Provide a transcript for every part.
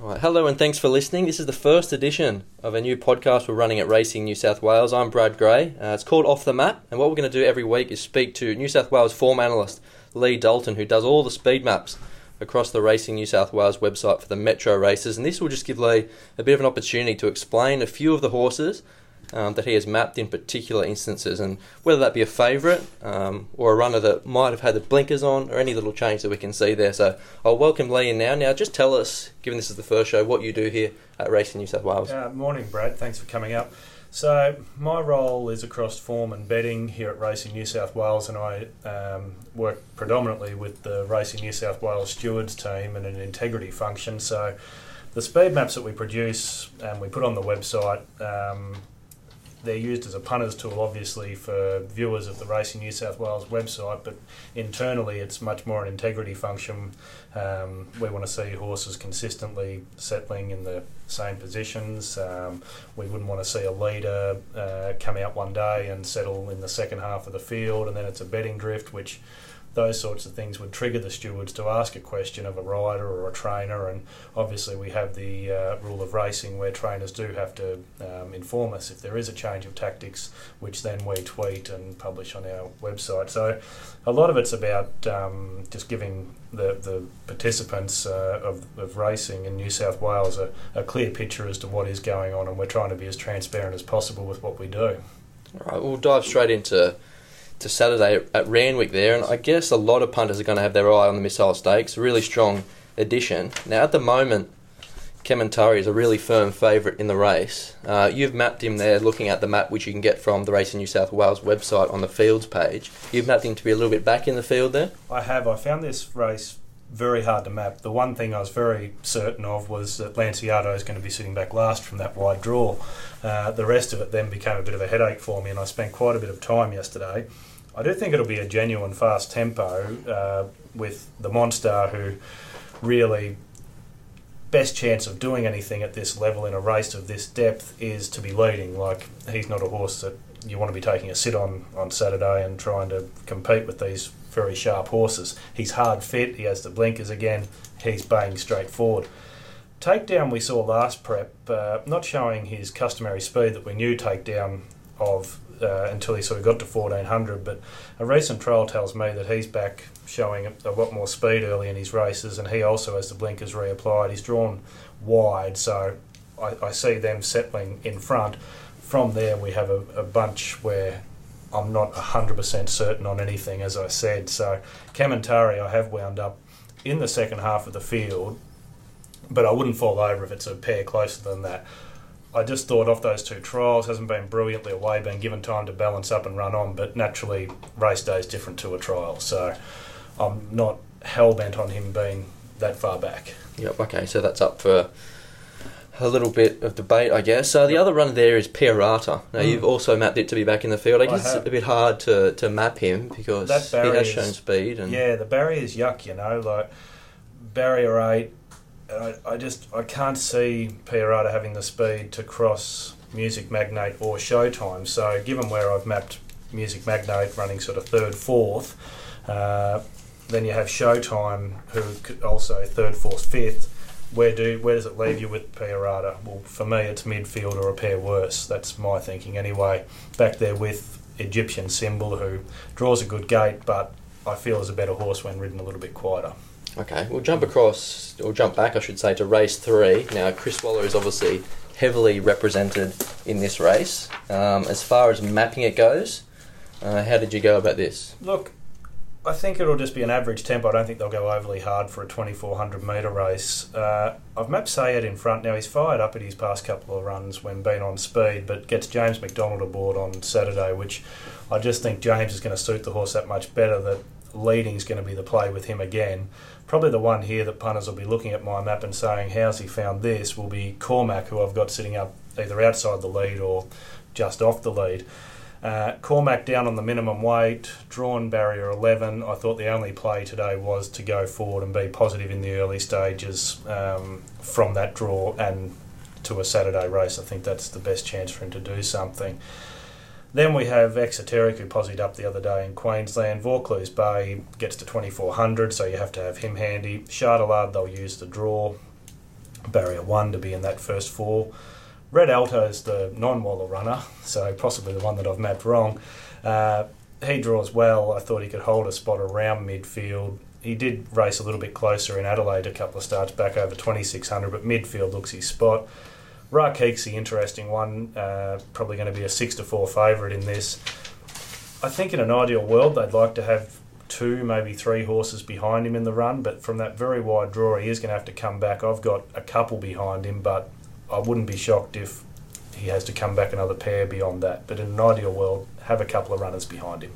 Right, hello and thanks for listening. This is the first edition of a new podcast we're running at Racing New South Wales. I'm Brad Gray. Uh, it's called Off the Map, and what we're going to do every week is speak to New South Wales form analyst Leigh Dalton, who does all the speed maps across the Racing New South Wales website for the Metro races. And this will just give Leigh a bit of an opportunity to explain a few of the horses um, that he has mapped in particular instances, and whether that be a favourite um, or a runner that might have had the blinkers on, or any little change that we can see there. So I'll welcome Leigh in now. Now, just tell us, given this is the first show, what you do here at Racing New South Wales. Uh, morning, Brad. Thanks for coming up. So my role is across form and betting here at Racing New South Wales, and I um, work predominantly with the Racing New South Wales stewards team and an integrity function. So the speed maps that we produce and we put on the website um, they're used as a punters tool, obviously, for viewers of the Racing New South Wales website, but internally it's much more an integrity function. Um, we want to see horses consistently settling in the same positions. Um, we wouldn't want to see a leader uh, come out one day and settle in the second half of the field, and then it's a betting drift, which those sorts of things would trigger the stewards to ask a question of a rider or a trainer. And obviously, we have the uh, rule of racing where trainers do have to um, inform us if there is a change of tactics, which then we tweet and publish on our website. So, a lot of it's about um, just giving the, the participants uh, of, of racing in New South Wales a, a clear picture as to what is going on, and we're trying to be as transparent as possible with what we do. All right, we'll dive straight into to Saturday at Randwick there, and I guess a lot of punters are going to have their eye on the Missile Stakes. Really strong addition. Now, at the moment, Kementari is a really firm favourite in the race. Uh, you've mapped him there, looking at the map which you can get from the Racing New South Wales website on the fields page. You've mapped him to be a little bit back in the field there. I have. I found this race very hard to map. The one thing I was very certain of was that Lanciato is going to be sitting back last from that wide draw. Uh, the rest of it then became a bit of a headache for me, and I spent quite a bit of time yesterday. I do think it'll be a genuine fast tempo uh, with the Monstar, who really best chance of doing anything at this level in a race of this depth is to be leading. Like he's not a horse that you want to be taking a sit on on Saturday and trying to compete with these very sharp horses. He's hard fit. He has the blinkers again. He's baying straight forward. Takedown we saw last prep, uh, not showing his customary speed that we knew takedown of uh, until he sort of got to 1400. But a recent trial tells me that he's back showing a, lot more speed early in his races, and he also has the blinkers reapplied. He's drawn wide, so I, I see them settling in front. From there, we have a, a bunch where I'm not 100% certain on anything, as I said. So, Kementari, I have wound up in the second half of the field, but I wouldn't fall over if it's a pair closer than that. I just thought off those two trials hasn't been brilliantly away, been given time to balance up and run on, but naturally race day is different to a trial, so I'm not hell bent on him being that far back. Yep. Okay. So that's up for a little bit of debate, I guess. Uh, the other runner there is Pierata. Now mm. you've also mapped it to be back in the field. I guess I it's a bit hard to, to map him because he has shown speed. And yeah, the barrier's yuck. You know, like barrier eight. I, I just I can't see Pierata having the speed to cross Music Magnate or Showtime. So given where I've mapped Music Magnate running sort of third, fourth, uh, then you have Showtime who could also third, fourth, fifth where do where does it leave you with Pierata? Well, for me, it's midfield or a pair worse. That's my thinking anyway. Back there with Egyptian Symbol, who draws a good gate, but I feel is a better horse when ridden a little bit quieter. Okay, we'll jump across, or jump back, I should say, to race three. Now, Chris Waller is obviously heavily represented in this race. Um, as far as mapping it goes, uh, how did you go about this? Look, I think it'll just be an average tempo. I don't think they'll go overly hard for a 2400 metre race. Uh, I've mapped Sayed in front now. He's fired up at his past couple of runs when being on speed, but gets James McDonald aboard on Saturday, which I just think James is going to suit the horse that much better that leading is going to be the play with him again. Probably the one here that punters will be looking at my map and saying, How's he found this? will be Cormac, who I've got sitting up either outside the lead or just off the lead. Uh, Cormac down on the minimum weight, drawn barrier 11. I thought the only play today was to go forward and be positive in the early stages um, from that draw and to a Saturday race. I think that's the best chance for him to do something. Then we have Exoteric, who posied up the other day in Queensland. Vaucluse Bay gets to 2400, so you have to have him handy. Chardonnay, they'll use the draw. barrier one to be in that first four. Red Alto is the non-waller runner, so possibly the one that I've mapped wrong. Uh, he draws well. I thought he could hold a spot around midfield. He did race a little bit closer in Adelaide a couple of starts back over 2600, but midfield looks his spot. Rakeek's the interesting one, uh, probably going to be a 6 to 4 favourite in this. I think in an ideal world they'd like to have two, maybe three horses behind him in the run, but from that very wide draw, he is going to have to come back. I've got a couple behind him, but I wouldn't be shocked if he has to come back another pair beyond that. But in an ideal world, have a couple of runners behind him.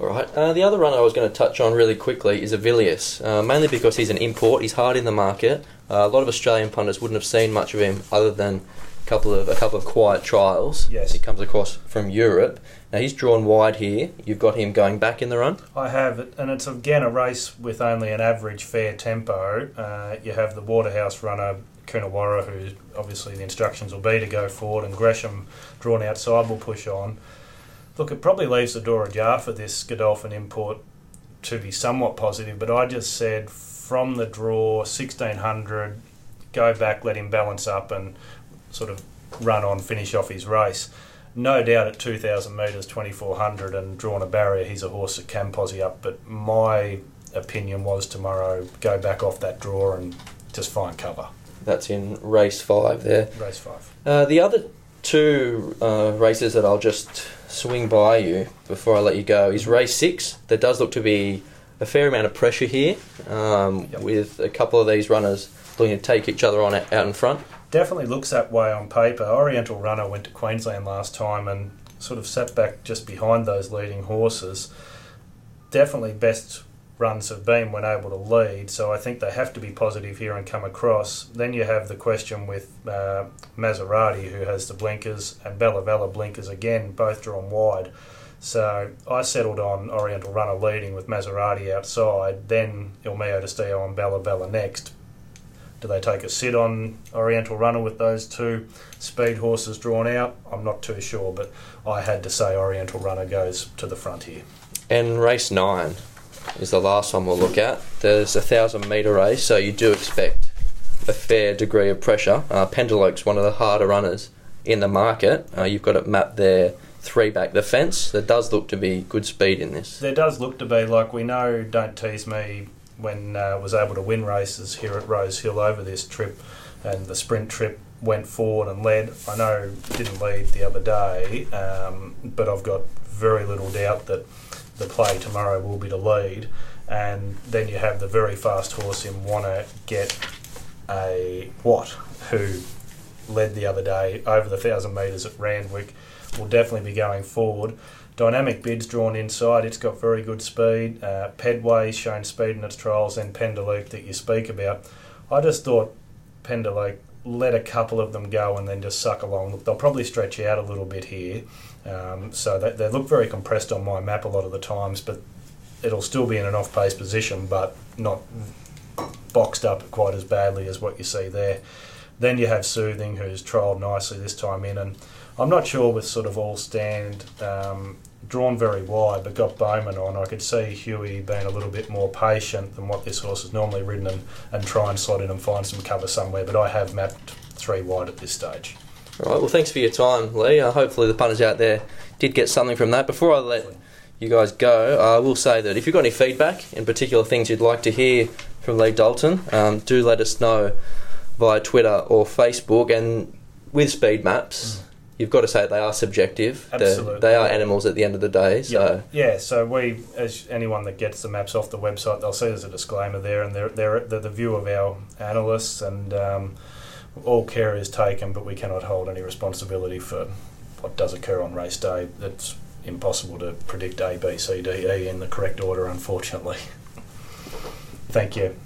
All right. Uh, the other runner I was going to touch on really quickly is Avilius, uh, mainly because he's an import. He's hard in the market. Uh, a lot of Australian pundits wouldn't have seen much of him other than a couple of a couple of quiet trials. Yes. He comes across from Europe. Now he's drawn wide here. You've got him going back in the run. I have it, and it's again a race with only an average fair tempo. Uh, you have the Waterhouse runner Coonawarra, who obviously the instructions will be to go forward, and Gresham drawn outside will push on. Look, it probably leaves the door ajar for this Godolphin import to be somewhat positive, but I just said from the draw, 1600, go back, let him balance up, and sort of run on, finish off his race. No doubt at 2,000 metres, 2400, and drawn a barrier, he's a horse that can posse up, but my opinion was tomorrow go back off that draw and just find cover. That's in race five there. Race five. Uh, the other two uh, races that I'll just swing by you before I let you go is race six. There does look to be a fair amount of pressure here, um, Yep. with a couple of these runners looking to take each other on out out in front. Definitely looks that way on paper. Oriental Runner went to Queensland last time and sort of sat back just behind those leading horses. Definitely best runs have been when able to lead, so I think they have to be positive here and come across. Then you have the question with uh, Maserati, who has the blinkers, and Bella Vella blinkers again, both drawn wide. So I settled on Oriental Runner leading with Maserati outside, then Il Mio Destillo and Bella Vella next. Do they take a sit on Oriental Runner with those two speed horses drawn out? I'm not too sure, but I had to say Oriental Runner goes to the front here. And race nine is the last one we'll look at. There's a thousand metre race, so you do expect a fair degree of pressure. Uh, Pendeloque's one of the harder runners in the market. Uh, you've got it mapped there, three back the fence. There does look to be good speed in this. There does look to be, like we know, Don't Tease Me when uh, was able to win races here at Rose Hill over this trip and the sprint trip went forward and led. I know didn't lead the other day, um, but I've got very little doubt that the play tomorrow will be to lead. And then you have the very fast horse in Wanna get a Watt, who led the other day over the thousand metres at Randwick, will definitely be going forward. Dynamic bids drawn inside. It's got very good speed. Uh, Pedway's shown speed in its trials, and Pendeluke that you speak about. I just thought Pendeluke let a couple of them go and then just suck along. They'll probably stretch out a little bit here, um, so they, they look very compressed on my map a lot of the times. But it'll still be in an off-pace position, but not boxed up quite as badly as what you see there. Then you have Soothing, who's trialled nicely this time in, and I'm not sure with sort of all stand um, drawn very wide, but got Bowman on. I could see Huey being a little bit more patient than what this horse has normally ridden and, and try and slot in and find some cover somewhere. But I have mapped three wide at this stage. All right. Well, thanks for your time, Leigh. Uh, hopefully, the punters out there did get something from that. Before I let you guys go, I will say that if you've got any feedback, in particular things you'd like to hear from Leigh Dalton, um, do let us know via Twitter or Facebook. And with speed maps, you've got to say they are subjective. They're- Absolutely. They are animals at the end of the day. So Yeah, so we, as anyone that gets the maps off the website, they'll see there's a disclaimer there, and they're, they're, they're the view of our analysts, and um, all care is taken, but we cannot hold any responsibility for what does occur on race day. That's impossible to predict A, B, C, D, E in the correct order, unfortunately. Thank you.